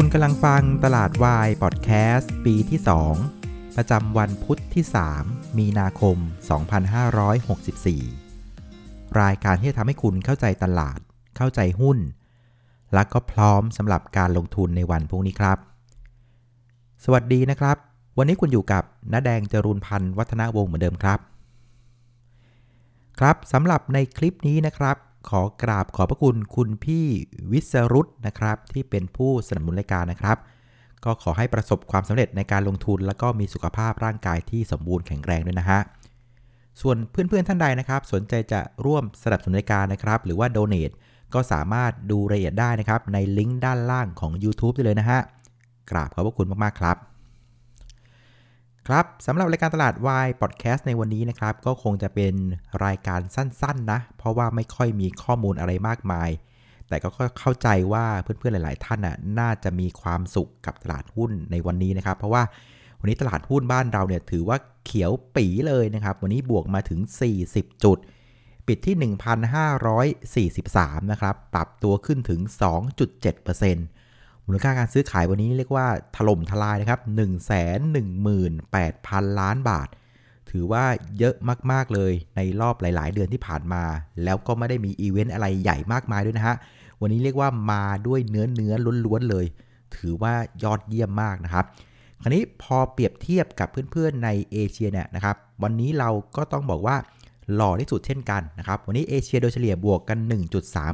คุณกำลังฟังตลาดวายพอดแคสต์ปีที่ 2 ประจำวันพุทธที่ 3 มีนาคม 2564 รายการที่จะทำให้คุณเข้าใจตลาด เข้าใจหุ้น และก็พร้อมสำหรับการลงทุนในวันพรุ่งนี้ครับ สวัสดีนะครับ วันนี้คุณอยู่กับน้าแดงจรูนพันธ์วัฒนาวงศ์เหมือนเดิมครับ ครับสำหรับในคลิปนี้นะครับ ขอกราบขอบพระคุณคุณพี่วิศรุตนะครับ ที่เป็นผู้สนับสนุนรายการนะครับ ก็ขอให้ประสบความสำเร็จในการลงทุน แล้วก็มีสุขภาพร่างกายที่สมบูรณ์แข็งแรงด้วยนะฮะส่วนเพื่อนๆท่านใดนะครับ สนใจจะร่วมสนับสนุนรายการนะครับ หรือว่า donate ก็สามารถดูรายละเอียดได้นะครับ ในลิงก์ด้านล่างของ YouTube ได้เลยนะฮะกราบขอบพระคุณมากๆครับ ครับสำหรับรายการตลาดวายพอดแคสต์ในวันนี้นะครับ ก็คงจะเป็นรายการสั้นๆ นะ เพราะว่าไม่ค่อยมีข้อมูลอะไรมากมาย แต่ก็เข้าใจว่าเพื่อนๆ หลาย ๆ ท่านน่ะน่าจะมีความสุขกับตลาดหุ้นในวันนี้นะครับ เพราะว่าวันนี้ตลาดหุ้นบ้านเราเนี่ยถือว่าเขียวปีเลยนะครับ วันนี้บวกมาถึง 40 จุด ปิดที่ 1,543 นะครับ ปรับตัวขึ้นถึง 2.7% มูลค่าการซื้อขายวันนี้เรียกว่าถล่มทลายนะครับ 118,000 ล้านบาท ถือว่าเยอะมาก ๆ เลยในรอบหลาย ๆ เดือนที่ผ่านมา แล้วก็ไม่ได้มีอีเวนต์อะไรใหญ่มากมายด้วยนะฮะ วันนี้เรียกว่ามาด้วยเนื้อเนื้อล้วนๆเลย ถือว่ายอดเยี่ยมมากนะครับ คราวนี้พอเปรียบเทียบกับเพื่อน ๆ ในเอเชียเนี่ยนะครับ วันนี้เราก็ต้องบอกว่าหล่อที่สุดเช่นกันนะครับ วันนี้เอเชียโดยเฉลี่ยบวกกัน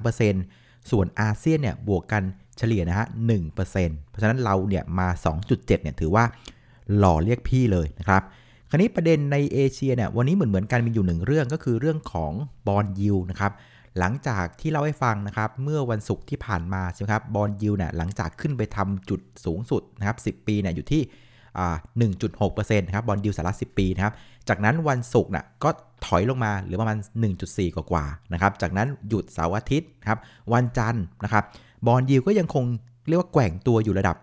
1.3%ส่วนอาเซียนเนี่ยบวกกัน เฉลี่ยนะฮะ1%เพราะฉะนั้นเราเนี่ยมา 2.7เนี่ยถือว่าหล่อเรียกพี่เลยนะครับคราวนี้ประเด็นในเอเชียเนี่ยวันนี้เหมือนเหมือนกันมีอยู่หนึ่งเรื่องก็คือเรื่องของ bond yield นะครับหลังจากที่เล่าให้ฟังนะครับเมื่อวันศุกร์ที่ผ่านมาใช่ไหมครับ bond yield เนี่ยหลังจากขึ้นไปทำจุดสูงสุดนะครับ10 ปีเนี่ยอยู่ที่อ่า1.6%นะครับบอลยูสาระ10 ปีนะครับจากนั้นวันศุกร์น่ะก็ถอยลงมาเหลือประมาณ 1.4 กว่าๆนะครับจากนั้นหยุดเสาร์อาทิตย์นะครับวันจันทร์นะครับ บอลยูก็ยังคงเรียกว่าแกว่งตัวอยู่ระดับ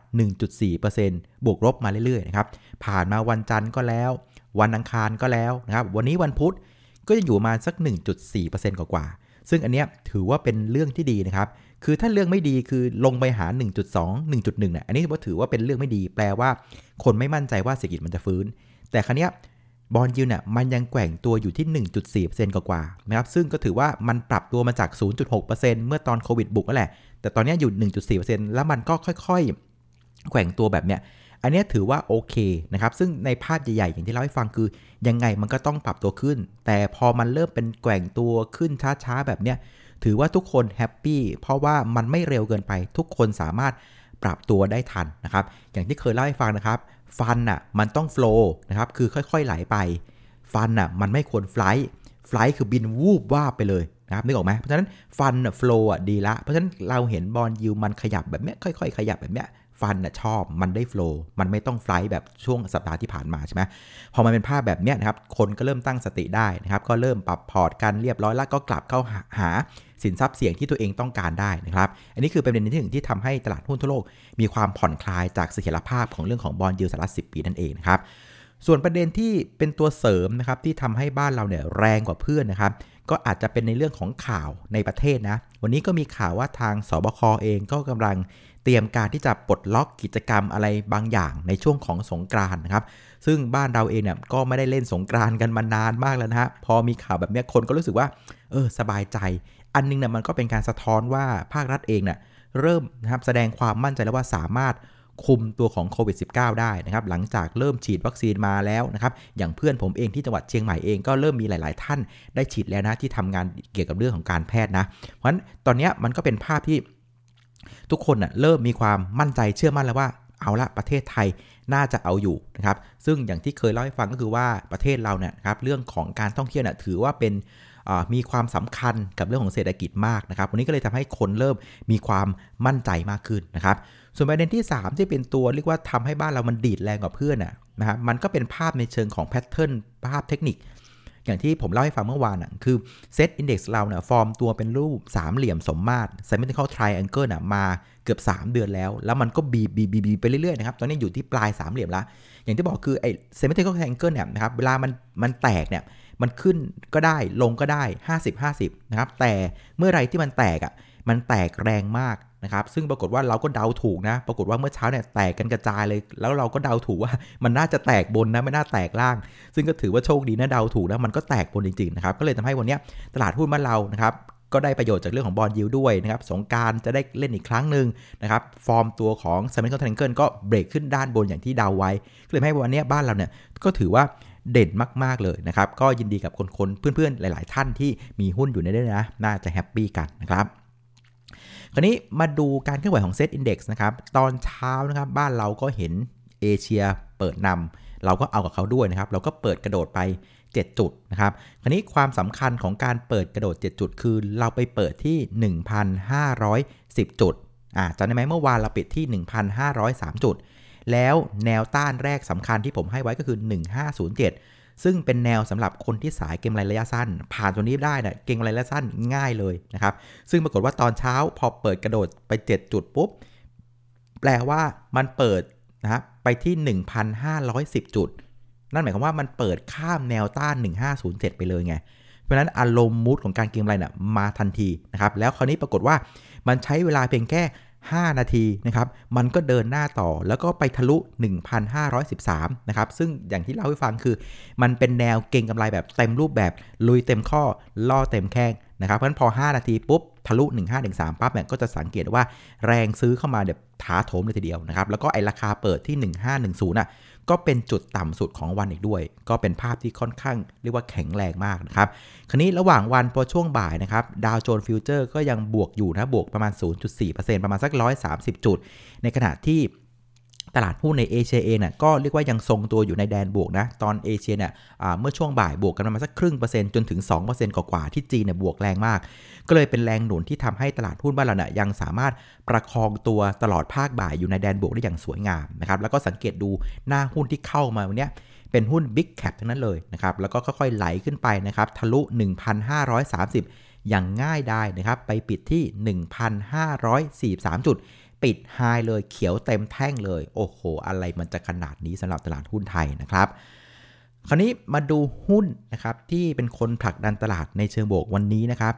1.4%บวกลบมาเรื่อยๆนะครับ ผ่านมาวันจันทร์ก็แล้ว วันอังคารก็แล้วนะครับ วันนี้วันพุธก็จะอยู่มาสัก 1.4%กว่าๆซึ่งอันเนี้ยถือว่าเป็นเรื่องที่ดีนะครับ คือถ้าเรื่องไม่ดีคือลงไปหา 1.2 1.1เนี่ยอันนี้ว่าถือว่าเป็นเรื่องไม่ดี แปลว่า คนไม่มั่นใจว่าเศรษฐกิจมันจะฟื้น แต่ครั้นี้บอลยูเนี่ยมันยังแกว่งตัวอยู่ที่ 1.4%กว่าๆนะครับ ซึ่งก็ถือว่ามันปรับตัวมาจาก 0.6%เมื่อตอนโควิดบุกนั่นแหละ แต่ตอนนี้อยู่ 1.4%แล้วมันก็ค่อยๆ แกว่งตัวแบบเนี้ย อันนี้ถือว่าโอเคนะครับ ซึ่งในภาพใหญ่ๆ อย่างที่เล่าให้ฟังคือ ยังไงมันก็ต้องปรับตัวขึ้น แต่พอมันเริ่มเป็นแกว่งตัวขึ้นช้าๆ แบบเนี้ย ถือว่าทุกคนแฮปปี้เพราะว่ามันไม่เร็วเกินไป ทุกคนสามารถปรับตัวได้ทันนะครับ อย่างที่เคยเล่าให้ฟังนะครับ ฟันอะมันต้องโฟล์นะครับ คือค่อยๆไหลไป fund อะมันไม่ควร fly fly คือบินวูบวาบไปเลย นะครับนึกออกไหมเพราะฉะนั้น fund flow อะดีละ เพราะฉะนั้นเราเห็น bond yield มันขยับแบบเนี้ยค่อยๆ ขยับแบบเนี้ย fund น่ะชอบมันได้ flow มันไม่ต้อง fly แบบช่วงสัปดาห์ที่ผ่านมาใช่ไหมพอมันเป็นภาพแบบเนี้ยนะครับ คนก็เริ่มตั้งสติได้นะครับ ก็เริ่มปรับพอร์ตกันเรียบร้อยแล้วก็กลับเข้าหาสินทรัพย์เสี่ยงที่ตัวเองต้องการได้นะครับ อันนี้คือเป็นประเด็นที่หนึ่งที่ทำให้ตลาดหุ้นทั่วโลก มีความผ่อนคลายจากเสถียรภาพของเรื่องของบอลยูสาระ10 ปีนั่นเองนะครับส่วนประเด็นที่เป็นตัวเสริมนะครับที่ทำให้บ้านเราเนี่ยแรงกว่าเพื่อนนะครับก็อาจจะเป็นในเรื่องของข่าวในประเทศนะ วันนี้ก็มีข่าวว่าทางสบคเองก็กำลังเตรียมการที่จะปลดล็อกกิจกรรมอะไรบางอย่างในช่วงของสงกรานนะครับ ซึ่งบ้านเราเองเนี่ยก็ไม่ได้เล่นสงกรานกันมานานมากแล้วนะฮะ พอมีข่าวแบบนี้คนก็รู้สึกว่า เออ สบายใจ อันนึงเนี่ยมันก็เป็นการสะท้อนว่าภาครัฐเองเนี่ยเริ่มนะครับแสดงความมั่นใจแล้วว่าสามารถ คุมตัวของโควิด -19 ได้นะครับหลังจากเริ่มฉีดวัคซีนมาแล้วนะครับอย่างเพื่อนผมเองที่จังหวัดเชียงใหม่เองก็เริ่มมีหลาย ๆ ท่านได้ฉีดแล้วนะที่ทำงานเกี่ยวกับเรื่องของการแพทย์นะเพราะฉะนั้นตอนนี้มันก็เป็นภาพที่ทุกคนน่ะเริ่มมีความมั่นใจเชื่อมั่นแล้วว่าเอาละประเทศไทยน่าจะเอาอยู่นะครับซึ่งอย่างที่เคยเล่าให้ฟังก็คือว่าประเทศเราเนี่ยครับเรื่องของการท่องเที่ยวเนี่ยถือว่าเป็นมีความสำคัญกับเรื่องของเศรษฐกิจมากนะครับ วันนี้ก็เลยทำให้คนเริ่มมีความมั่นใจมากขึ้นนะครับ ส่วนประเด็นที่ 3 ที่เป็นตัวเรียกว่าทำให้บ้านเรามันดีดแรงกว่าเพื่อนนะครับมันก็เป็นภาพในเชิงของ pattern ภาพเทคนิค อย่างที่ผมเล่าให้ฟังเมื่อวานอะคือเซตอินดี x เราเนี่ยฟอร์มตัวเป็นรูปสามเหลี่ยมสมมาตร symmetrical triangle น่ะมาเกือบ 3 เดือนแล้ว แล้วมันก็บีบีบีบไปเรื่อยๆนะครับตอนนี้อยู่ที่ปลายสามเหลี่ยมแล้วอย่างที่บอกคือไอ้ symmetrical triangle เนี่ยนะครับเวลามันมันแตกเนี่ยมันขึ้นก็ได้ลงก็ได้ 50 50 นะครับ แต่เมื่อไรที่มันแตกอะมันแตกแรงมาก นะครับซึ่งปรากฏว่าเราก็เดาถูกนะ ปรากฏว่าเมื่อเช้าเนี่ยแตกกันกระจายเลย แล้วเราก็เดาถูกว่ามันน่าจะแตกบนนะไม่น่าแตกล่าง ซึ่งก็ถือว่าโชคดีนะเดาถูกนะมันก็แตกบนจริงๆนะครับก็เลยทำให้วันนี้ตลาดหุ้นบ้านเรานะครับก็ได้ประโยชน์จากเรื่องของบอลยิวด้วยนะครับสงการจะได้เล่นอีกครั้งหนึ่งนะครับฟอร์มตัวของซมิคอนเทนเกิลก็เบรกขึ้นด้านบนอย่างที่เดาไว้ก็เลยให้วันนี้บ้านเราเนี่ยก็ถือว่าเด่นมาก ๆ เลยนะครับ ก็ยินดีกับคนๆเพื่อนๆ หลาย ๆ ท่านที่มีหุ้นอยู่ในนี้นะ น่าจะ happy กันนะครับ คราวนี้มาดูการเคลื่อนไหวของเซตอินดี x นะครับ ตอนเช้านะครับ บ้านเราก็เห็นเอเชียเปิดนำเราก็เอากับเขาด้วยนะครับ เราก็เปิดกระโดดไป 7 จุดนะครับ คราวนี้ความสำคัญของการเปิดกระโดด 7 จุด คือเราไปเปิดที่ 1,510 จุดอ่าจำได้ไหมเมื่อวานเราปิดที่ 1,503 จุด แล้วแนวต้านแรกสำคัญที่ผมให้ไว้ก็คือ 1507 ซึ่งเป็นแนวสำหรับคนที่สายเกมไรระยะสั้น ผ่านตัวนี้ได้นะเกมไรระยะสั้นง่ายเลยนะครับ ซึ่งปรากฏว่าตอนเช้าพอเปิดกระโดดไป 7 จุดปุ๊บ แปลว่ามันเปิดนะครับไปที่ 1,510 จุด นั่นหมายความว่ามันเปิดข้ามแนวต้าน 1507 ไปเลยไง เพราะนั้นอารมณ์มูดของการเกมไรนะ่ะมาทันทีนะครับ แล้วคราวนี้ปรากฏว่ามันใช้เวลาเพียงแค่ 5 นาทีนะครับ มันก็เดินหน้าต่อแล้วก็ไปทะลุ 1,513 นะครับ ซึ่งอย่างที่เล่าให้ฟังคือ มันเป็นแนวเก่งกำไรแบบเต็มรูปแบบ ลุยเต็มข้อ ล่อเต็มแข้งนะครับ เพราะฉะนั้นพอ 5 นาทีปุ๊บ ทะลุ 1513 ปั๊บเนี่ยก็จะสังเกตว่าแรงซื้อเข้ามาเดี๋ยวถาโถมเลยทีเดียวนะครับ แล้วก็ไอราคาเปิดที่ 1510 น่ะ ก็เป็นจุดต่ำสุดของวันอีกด้วย ก็เป็นภาพที่ค่อนข้างเรียกว่าแข็งแรงมากนะครับ คราวนี้ระหว่างวันพอช่วงบ่ายนะครับดาวโจนส์ future ก็ยังบวกอยู่นะบวกประมาณ 0.4%ประมาณสัก 130 จุด ในขณะที่ ตลาดหุ้นในเอเชียเองน่ะก็เรียกว่ายังทรงตัวอยู่ในแดนบวกนะ ตอนเอเชียเนี่ยเมื่อช่วงบ่ายบวกกันประมาณสักครึ่งเปอร์เซ็นต์จนถึง 2%กว่าๆที่จีนเนี่ยบวกแรงมาก ก็เลยเป็นแรงหนุนที่ทำให้ตลาดหุ้นบ้านเราเนี่ยยังสามารถประคองตัวตลอดภาคบ่ายอยู่ในแดนบวกได้อย่างสวยงามนะครับแล้วก็สังเกตดูหน้าหุ้นที่เข้ามาวันนี้เป็นหุ้น Big Cap ทั้งนั้นเลยนะครับ แล้วก็ค่อยๆไหลขึ้นไปนะครับ ทะลุ 1,530 อย่างง่ายได้นะครับ ไปปิดที่ 1,543 จุด ปิดไฮเลยเขียวเต็มแท่งเลย โอ้โห อะไรมันจะขนาดนี้สำหรับตลาดหุ้นไทยนะครับ คราวนี้มาดูหุ้นนะครับที่เป็นคนผลักดันตลาดในเชิงบวกวันนี้นะครับ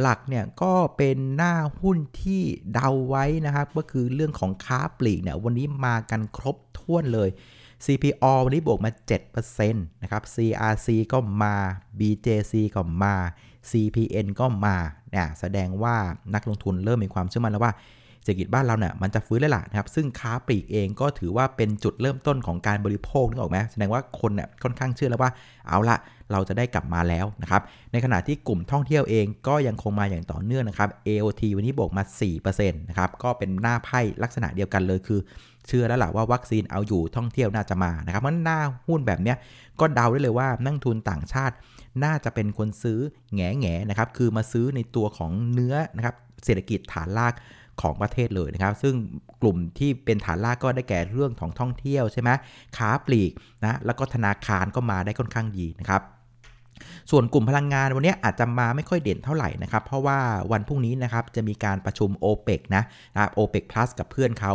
หลักๆเนี่ยก็เป็นหน้าหุ้นที่เดาไว้นะครับ ก็คือเรื่องของค้าปลีกเนี่ยวันนี้มากันครบถ้วนเลย CPO วันนี้บวกมา 7%นะครับ CRC ก็มา BJC ก็มา CPN ก็มาเนี่ยแสดงว่านักลงทุนเริ่มมีความเชื่อมั่นแล้วว่า เศรษฐกิจบ้านเราเนี่ยมันจะฟื้นแล้วล่ะนะครับซึ่งค้าปลีกเองก็ถือว่าเป็นจุดเริ่มต้นของการบริโภคนึกออกไหมแสดงว่าคนเนี่ยค่อนข้างเชื่อแล้วว่าเอาละเราจะได้กลับมาแล้วนะครับในขณะที่กลุ่มท่องเที่ยวเองก็ยังคงมาอย่างต่อเนื่องนะครับ AOT วันนี้บวกมา 4%นะครับก็เป็นหน้าไพ่ลักษณะเดียวกันเลยคือเชื่อแล้วล่ะว่าวัคซีนเอาอยู่ท่องเที่ยวน่าจะมานะครับเพราะหน้าหุ้นแบบเนี้ยก็เดาได้เลยว่านักทุนต่างชาติ น่าจะเป็นคนซื้อแง่แง่นะครับคือมาซื้อในตัวของเนื้อนะครับเศรษฐกิจฐานราก ของประเทศเลยนะครับ ซึ่งกลุ่มที่เป็นฐานรากก็ได้แก่เรื่องของท่องเที่ยวใช่ไหมค้าปลีกนะแล้วก็ธนาคารก็มาได้ค่อนข้างดีนะครับ ส่วนกลุ่มพลังงานวันนี้อาจจะมาไม่ค่อยเด่นเท่าไหร่นะครับ เพราะว่าวันพรุ่งนี้นะครับจะมีการประชุม o p e ปนะนะโอเปก plus กับเพื่อนเขา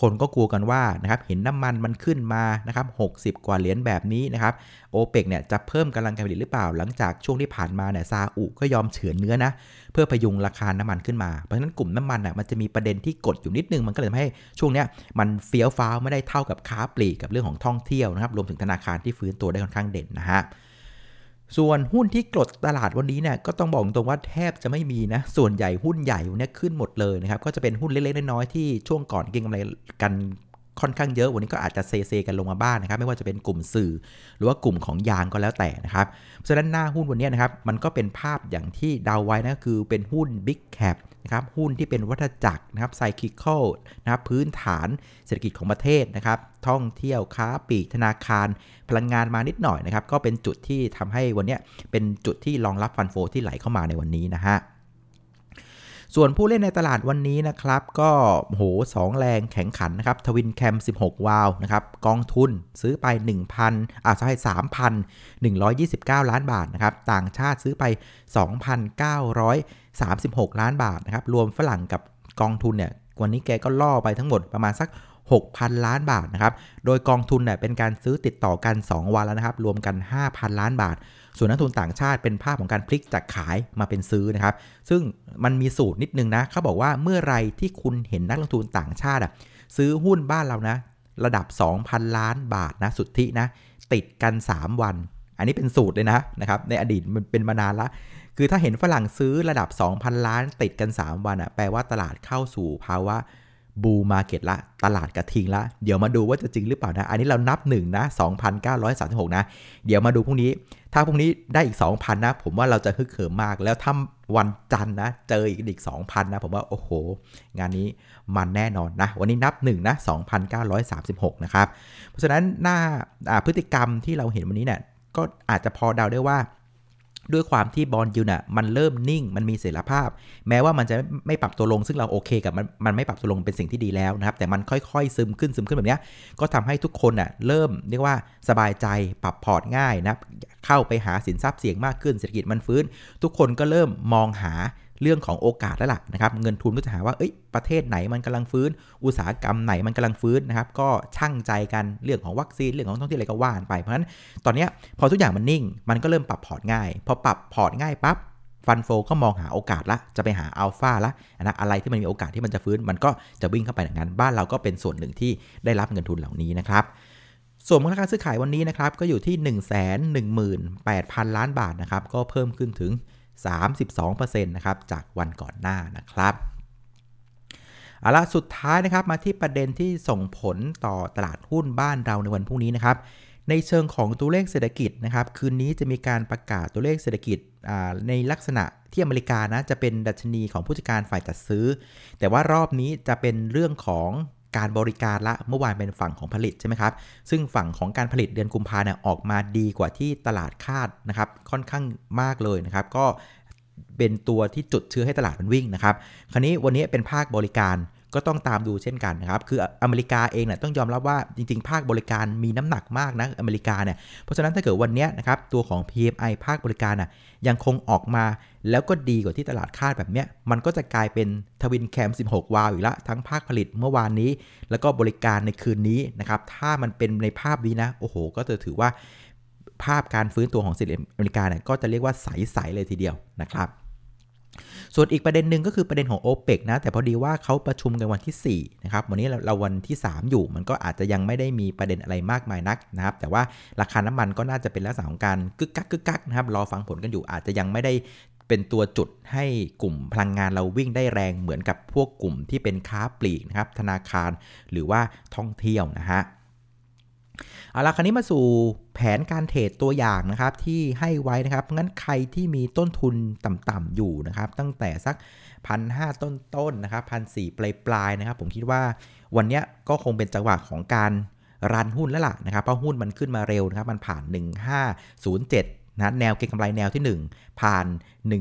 คนก็กลัวกันว่านะครับเห็นน้ำมันมันขึ้นมานะครับ 60 กว่าเหรียญแบบนี้นะครับโอเปกเนี่ยจะเพิ่มกำลังการผลิตหรือเปล่า หลังจากช่วงที่ผ่านมาเนี่ยซาอุก็ยอมเฉือนเนื้อนะเพื่อพยุงราคาน้ำมันขึ้นมา เพราะฉะนั้นกลุ่มน้ำมันอะมันจะมีประเด็นที่กดอยู่นิดนึง มันก็เลยทำให้ช่วงเนี้ยมันเฟี้ยวฟ้าวไม่ได้เท่ากับค้าปลีกกับเรื่องของท่องเที่ยวนะครับรวมถึงธนาคารที่ฟื้นตัวได้ค่อนข้างเด่นนะฮะ ส่วนหุ้นที่กดตลาดวันนี้เนี่ยก็ต้องบอกตรงว่าแทบจะไม่มีนะ ส่วนใหญ่หุ้นใหญ่เนนี้ขึ้นหมดเลยนะครับ ก็จะเป็นหุ้นเล็กๆน้อยๆที่ช่วงก่อนเก็งกำไรกันค่อนข้างเยอะวันนี้ก็อาจจะเซเซกันลงมาบ้างนนะครับ ไม่ว่าจะเป็นกลุ่มสื่อ หรือว่ากลุ่มของยางก็แล้วแต่นะครับเพราะฉะนั้นหน้าหุ้นวันนี้นะครับมันก็เป็นภาพอย่างที่ดาวไว้นะคือเป็นหุ้น Big Cap นะครับหุ้นที่เป็นวัฏจักรนะครับ cyclical นะครับพื้นฐานเศรษฐกิจของประเทศนะครับ ท่องเที่ยวค้าปลีกธนาคาร พลังงานมานิดหน่อยนะครับ ก็เป็นจุดที่ทำให้วันนี้เป็นจุดที่รองรับ fund flow ที่ไหลเข้ามาในวันนี้นะฮะส่วนผู้เล่นในตลาดวันนี้นะครับ ก็โหสองแรงแข็งขันนะครับทวินแคม 16 วาวนะครับกองทุนซื้อไป 1,000อ่าใช่3,129 ล้านบาทนะครับ ต่างชาติซื้อไป 36 ล้านบาทนะครับ รวมฝรั่งกับกองทุนเนี่ยวันนี้แกก็ล่อไปทั้งหมดประมาณสัก 6,000 ล้านบาทนะครับ โดยกองทุนเนี่ยเป็นการซื้อติดต่อกัน 2 วันแล้วนะครับ รวมกัน 5,000 ล้านบาท ส่วนนักทุนต่างชาติเป็นภาพของการพลิกจากขายมาเป็นซื้อนะครับ ซึ่งมันมีสูตรนิดนึงนะเขาบอกว่าเมื่อไรที่คุณเห็นนักลงทุนต่างชาติซื้อหุ้นบ้านเรานะ ระดับ 2,000 ล้านบาทนะสุทธินะติดกัน 3 วัน อันนี้เป็นสูตรเลยนะนะครับในอดีตมันเป็นมานานละ คือถ้าเห็นฝรั่งซื้อระดับ 2,000 ล้านติดกัน 3 วันอะ่ะแปลว่าตลาดเข้าสู่ภาวะบูมาเก็ตละ ตลาดกระทิงละ เดี๋ยวมาดูว่าจะจริงหรือเปล่านะ อันนี้เรานับ1นะ2,936 นะ เดี๋ยวมาดูพรุ่งนี้ ถ้าพรุ่งนี้ได้อีก 2,000 นะ ผมว่าเราจะฮึกเหิมมาก แล้วถ้าวันจันทร์นะ เจออีกอีก 2,000 นะ ผมว่า โอ้โห งานนี้มันแน่นอนนะ วันนี้นับ1นะ2,936 นะครับ เพราะฉะนั้นหน้าพฤติกรรมที่เราเห็นวันนี้เนี่ย ก็อาจจะพอเดาได้ว่า ด้วยความที่บอลยูน่ะมันเริ่มนิ่งมันมีเสรีภาพ แม้ว่ามันจะไม่ปรับตัวลง ซึ่งเราโอเคกับมันมันไม่ปรับตัวลงเป็นสิ่งที่ดีแล้วนะครับ แต่มันค่อยๆ ซึมขึ้นซึมขึ้นแบบนี้ก็ทำให้ทุกคนน่ะเริ่มเรียกว่าสบายใจปรับพอร์ตง่ายนะเข้าไปหาสินทรัพย์เสี่ยงมากขึ้นเศรษฐกิจมันฟื้น ทุกคนก็เริ่มมองหา เรื่องของโอกาสแล้วล่ะนะครับเงินทุนก็จะหาว่าเอ้ยประเทศไหนมันกำลังฟื้น อุตสาหกรรมไหนมันกำลังฟื้นนะครับก็ช่างใจกันเรื่องของวัคซีนเรื่องของท่องเที่ยวอะไรก็ว่านไปเพราะฉะนั้นตอนนี้พอทุกอย่างมันนิ่ง มันก็เริ่มปรับพอร์ตง่ายพอปรับพอร์ตง่ายปั๊บ fund flow ก็มองหาโอกาสละ จะไปหาอัลฟาละนะอะไรที่มันมีโอกาสที่มันจะฟื้น มันก็จะวิ่งเข้าไปอย่างนั้น บ้านเราก็เป็นส่วนหนึ่งที่ได้รับเงินทุนเหล่านี้นะครับ ส่วนมูลค่าซื้อขายวันนี้นะครับ ก็อยู่ที่ 1 1 8 0 0 0 ล้านบาทนะครับ ก็เพิ่มขึ้นถึง 32%นะครับจากวันก่อนหน้านะครับเอาละสุดท้ายนะครับมาที่ประเด็นที่ส่งผลต่อตลาดหุ้นบ้านเราในวันพรุ่งนี้นะครับในเชิงของตัวเลขเศรษฐกิจนะครับ คืนนี้จะมีการประกาศตัวเลขเศรษฐกิจในลักษณะที่อเมริกานะจะเป็นดัชนีของผู้จัดการฝ่ายจัดซื้อ แต่ว่ารอบนี้จะเป็นเรื่องของ การบริการละเมื่อวานเป็นฝั่งของผลิตใช่ไหมครับ ซึ่งฝั่งของการผลิตเดือนกุมภาเนี่ยออกมาดีกว่าที่ตลาดคาดนะครับ ค่อนข้างมากเลยนะครับ ก็เป็นตัวที่จุดเชื้อให้ตลาดมันวิ่งนะครับ คราวนี้วันนี้เป็นภาคบริการ ก็ต้องตามดูเช่นกันนะครับ คืออเมริกาเองเนี่ยต้องยอมรับว่าจริง ๆ ภาคบริการมีน้ำหนักมากนะอเมริกาเนี่ย เพราะฉะนั้นถ้าเกิดวันนี้นะครับตัวของ PMI ภาคบริการน่ะยังคงออกมาแล้วก็ดีกว่าที่ตลาดคาดแบบเนี้ย มันก็จะกลายเป็นทวินแคม 16 วาวอีกละทั้งภาคผลิตเมื่อวานนี้ แล้วก็บริการในคืนนี้นะครับ ถ้ามันเป็นในภาพนี้นะ โอ้โห ก็จะถือว่าภาพการฟื้นตัวของสิริอเมริกาเนี่ยก็จะเรียกว่าใสๆเลยทีเดียวนะครับ ส่วนอีกประเด็นหนึ่งก็คือประเด็นของ o p e ปนะ แต่พอดีว่าเขาประชุมกันวันที่ 4 นะครับ วันนี้เราวันที่ 3 อยู่ มันก็อาจจะยังไม่ได้มีประเด็นอะไรมากมายนักนะครับ แต่ว่าราคาน้ำมันก็น่าจะเป็นลักษณะของการกึกกักกึกกักนะครับ รอฟังผลกันอยู่ อาจจะยังไม่ได้เป็นตัวจุดให้กลุ่มพลังงานเราวิ่งได้แรงเหมือนกับพวกกลุ่มที่เป็นค้าปลีกนะครับ ธนาคาร หรือว่าท่องเที่ยวนะฮะ เอาละคราวนี้มาสู่แผนการเทรดตัวอย่างนะครับที่ให้ไว้นะครับงั้นใครที่มีต้นทุนต่ำๆอยู่นะครับ ตั้งแต่สักพันห้าต้นๆนนะครับพันสี่ปลายๆนะครับ ผมคิดว่าวันนี้ก็คงเป็นจังหวะของการรันหุ้นแล้วล่ะนะครับเพราะหุ้นมันขึ้นมาเร็วนะครับ มันผ่าน 1507นะแนวเก็งกำไรแนวที่ 1 ผ่าน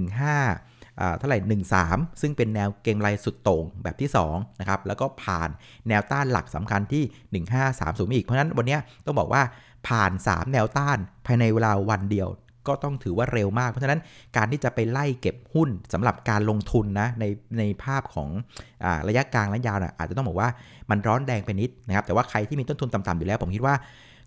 15 เท่าไหร่ 13 ซึ่งเป็นแนวเก็งไรสุดโต่งแบบที่2นะครับแล้วก็ผ่านแนวต้านหลักสำคัญที่ 1530 อีก เพราะฉะนั้นวันนี้ต้องบอกว่าผ่าน 3 แนวต้านภายในเวลาวันเดียวก็ต้องถือว่าเร็วมาก เพราะฉะนั้นการที่จะไปไล่เก็บหุ้นสำหรับการลงทุนนะในในภาพของอระยะกลางและยาวนะอาจจะต้องบอกว่ามันร้อนแดงไปนิดนะครับ แต่ว่าใครที่มีต้นทุนต่ำๆอยู่แล้ว ผมคิดว่า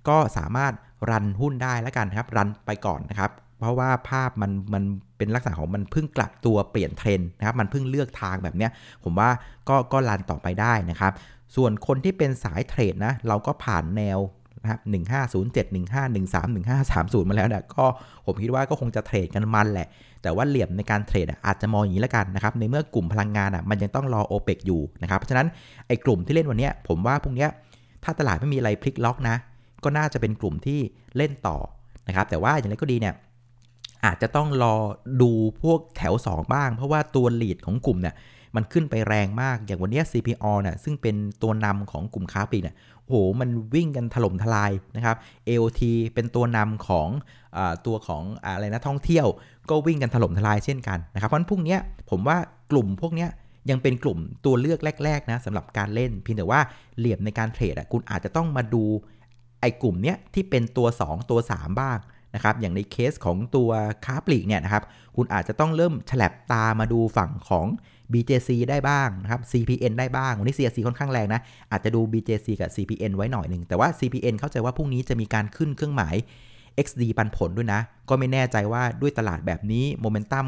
ก็สามารถรันหุ้นได้แล้วกันครับ รันไปก่อนนะครับ เพราะว่าภาพมันมันเป็นลักษณะของมันเพิ่งกลับตัวเปลี่ยนเทรนด์นะครับ มันเพิ่งเลือกทางแบบเนี้ย ผมว่าก็ก็รันต่อไปได้นะครับ ส่วนคนที่เป็นสายเทรดนะ เราก็ผ่านแนวนะครับ1507 1513 1530 มาแล้วเนี่ยก็ผมคิดว่าก็คงจะเทรดกันมันแหละ แต่ว่าเหลี่ยมในการเทรดอาจจะมองอย่างนี้แล้วกันนะครับ ในเมื่อกลุ่มพลังงานอะมันยังต้องรอโอเปกอยู่นะครับ เพราะฉะนั้นไอ้กลุ่มที่เล่นวันนี้ผมว่าพวกนี้ถ้าตลาดไม่มีอะไรพลิกล็อกนะ ก็น่าจะเป็นกลุ่มที่เล่นต่อนะครับ แต่ว่าอย่างไรก็ดีเนี่ย อาจจะต้องรอดูพวกแถว 2 บ้าง เพราะว่าตัวลีดของกลุ่มเนี่ยมันขึ้นไปแรงมากอย่างวันนี้ CPO เนี่ยซึ่งเป็นตัวนำของกลุ่มค้าปลีกเนี่ยโอ้โหมันวิ่งกันถล่มทลายนะครับ AOT เป็นตัวนำของอตัวของอะไรนะท่องเที่ยว ก็วิ่งกันถล่มทลายเช่นกันนะครับเพราะฉะนั้นพวกนี้ผมว่ากลุ่มพวกนี้ยังเป็นกลุ่มตัวเลือกแรกๆนะสำหรับการเล่นเพียงแต่ว่าเหลี่ยมในการเทรดอะคุณอาจจะต้องมาดูไอ้กลุ่มเนี้ยที่เป็นตัว 2 ตัว 3 บ้าง นะครับอย่างในเคสของตัวค้าปลีกเนี่ยนะครับคุณอาจจะต้องเริ่มฉลับตามาดูฝั่งของ BJC ได้บ้างนะครับ CPN ได้บ้าง วันนี้ CRC ค่อนข้างแรงนะ อาจจะดู BJC กับ CPN ไว้หน่อยหนึ่ง แต่ว่า CPN เข้าใจว่าพรุ่งนี้จะมีการขึ้นเครื่องหมาย XD ปันผลด้วยนะ ก็ไม่แน่ใจว่าด้วยตลาดแบบนี้โมเมนตัม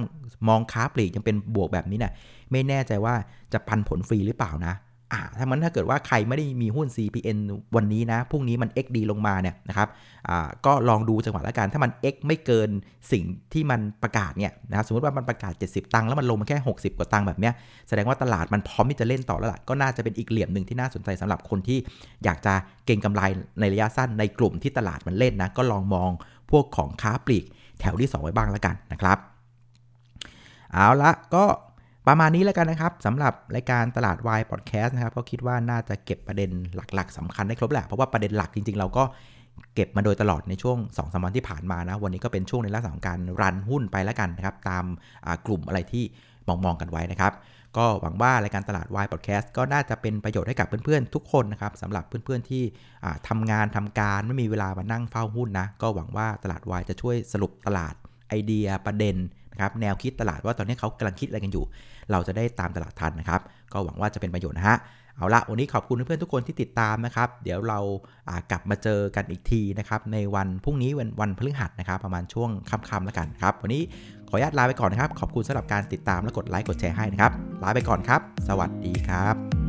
มองค้าปลีกยังเป็นบวกแบบนี้เนะี่ยไม่แน่ใจว่าจะปันผลฟรีหรือเปล่านะ อ่าถ้ามันถ้าเกิดว่าใครไม่ได้มีหุ้น CPN วันนี้นะ พรุ่งนี้มัน XD ลงมาเนี่ยนะครับอ่าก็ลองดูจังหวะละกัน ถ้ามัน X ไม่เกินสิ่งที่มันประกาศเนี่ยนะครับสมมติว่ามันประกาศ 70 ตังค์แล้วมันลงมาแค่ 60 กว่าตังค์แบบเนี้ยแสดงว่าตลาดมันพร้อมที่จะเล่นต่อแล้วล่ะ ก็น่าจะเป็นอีกเหลี่ยมหนึ่งที่น่าสนใจสำหรับคนที่อยากจะเก็งกำไรในระยะสั้นในกลุ่มที่ตลาดมันเล่นนะ ก็ลองมองพวกของค้าปลีกแถวที่ 2 ไว้บ้างแล้วกันนะครับ เอาละก็ ประมาณนี้แล้วกันนะครับสำหรับรายการตลาดวายพอดแคสต์นะครับก็คิดว่าน่าจะเก็บประเด็นหลัก ๆสำคัญได้ครบแหละเพราะว่าประเด็นหลักจริง ๆ เราก็เก็บมาโดยตลอดในช่วง2อสวันที่ผ่านมานะ วันนี้ก็เป็นช่วงในลักษณะของการรันหุ้นไปแล้วกันนะครับ ตามกลุ่มอะไรที่มองมองกันไว้นะครับ ก็หวังว่ารายการตลาดวายพอดแคสต์ก็น่าจะเป็นประโยชน์ให้กับเพื่อนๆทุกคนนะครับสำหรับเพื่อนๆที่ทำงานทำการไม่มีเวลามานั่งเฝ้าหุ้นนะ ก็หวังว่าตลาดวายจะช่วยสรุปตลาดไอเดียประเด็น นะครับแนวคิดตลาดว่าตอนนี้เขากำลังคิดอะไรกันอยู่ เราจะได้ตามตลาดทันนะครับ ก็หวังว่าจะเป็นประโยชน์นะฮะเอาละวันนี้ขอบคุณเพื่อนๆทุกคนที่ติดตามนะครับ เดี๋ยวเรากลับมาเจอกันอีกทีนะครับ ในวันพรุ่งนี้วันวันพฤหัสนะครับ ประมาณช่วงค่ำๆแล้วกันครับ วันนี้ขออนุญาตลาไปก่อนนะครับ ขอบคุณสำหรับการติดตามและกดไลค์กดแชร์ให้นะครับ ลาไปก่อนครับ สวัสดีครับ